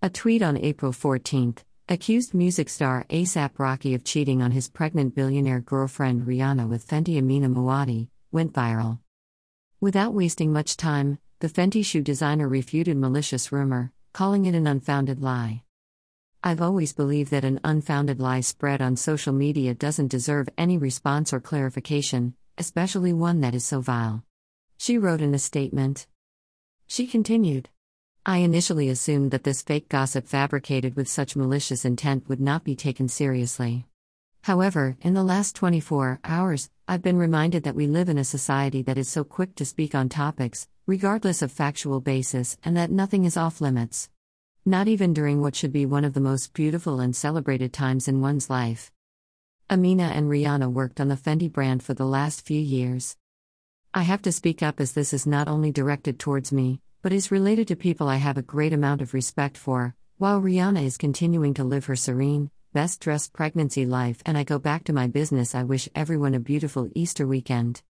A tweet on April 14th accused music star ASAP Rocky of cheating on his pregnant billionaire girlfriend Rihanna with Fenty Amina Muaddi, went viral. Without wasting much time, the Fenty shoe designer refuted malicious rumor, calling it an unfounded lie. I've always believed that an unfounded lie spread on social media doesn't deserve any response or clarification, especially one that is so vile. She wrote in a statement. She continued. I initially assumed that this fake gossip fabricated with such malicious intent would not be taken seriously. However, in the last 24 hours, I've been reminded that we live in a society that is so quick to speak on topics, regardless of factual basis, and that nothing is off limits. Not even during what should be one of the most beautiful and celebrated times in one's life. Amina and Rihanna worked on the Fenty brand for the last few years. I have to speak up as this is not only directed towards me, but is related to people I have a great amount of respect for, while Rihanna is continuing to live her serene, best dressed pregnancy life and I go back to my business. I wish everyone a beautiful Easter weekend.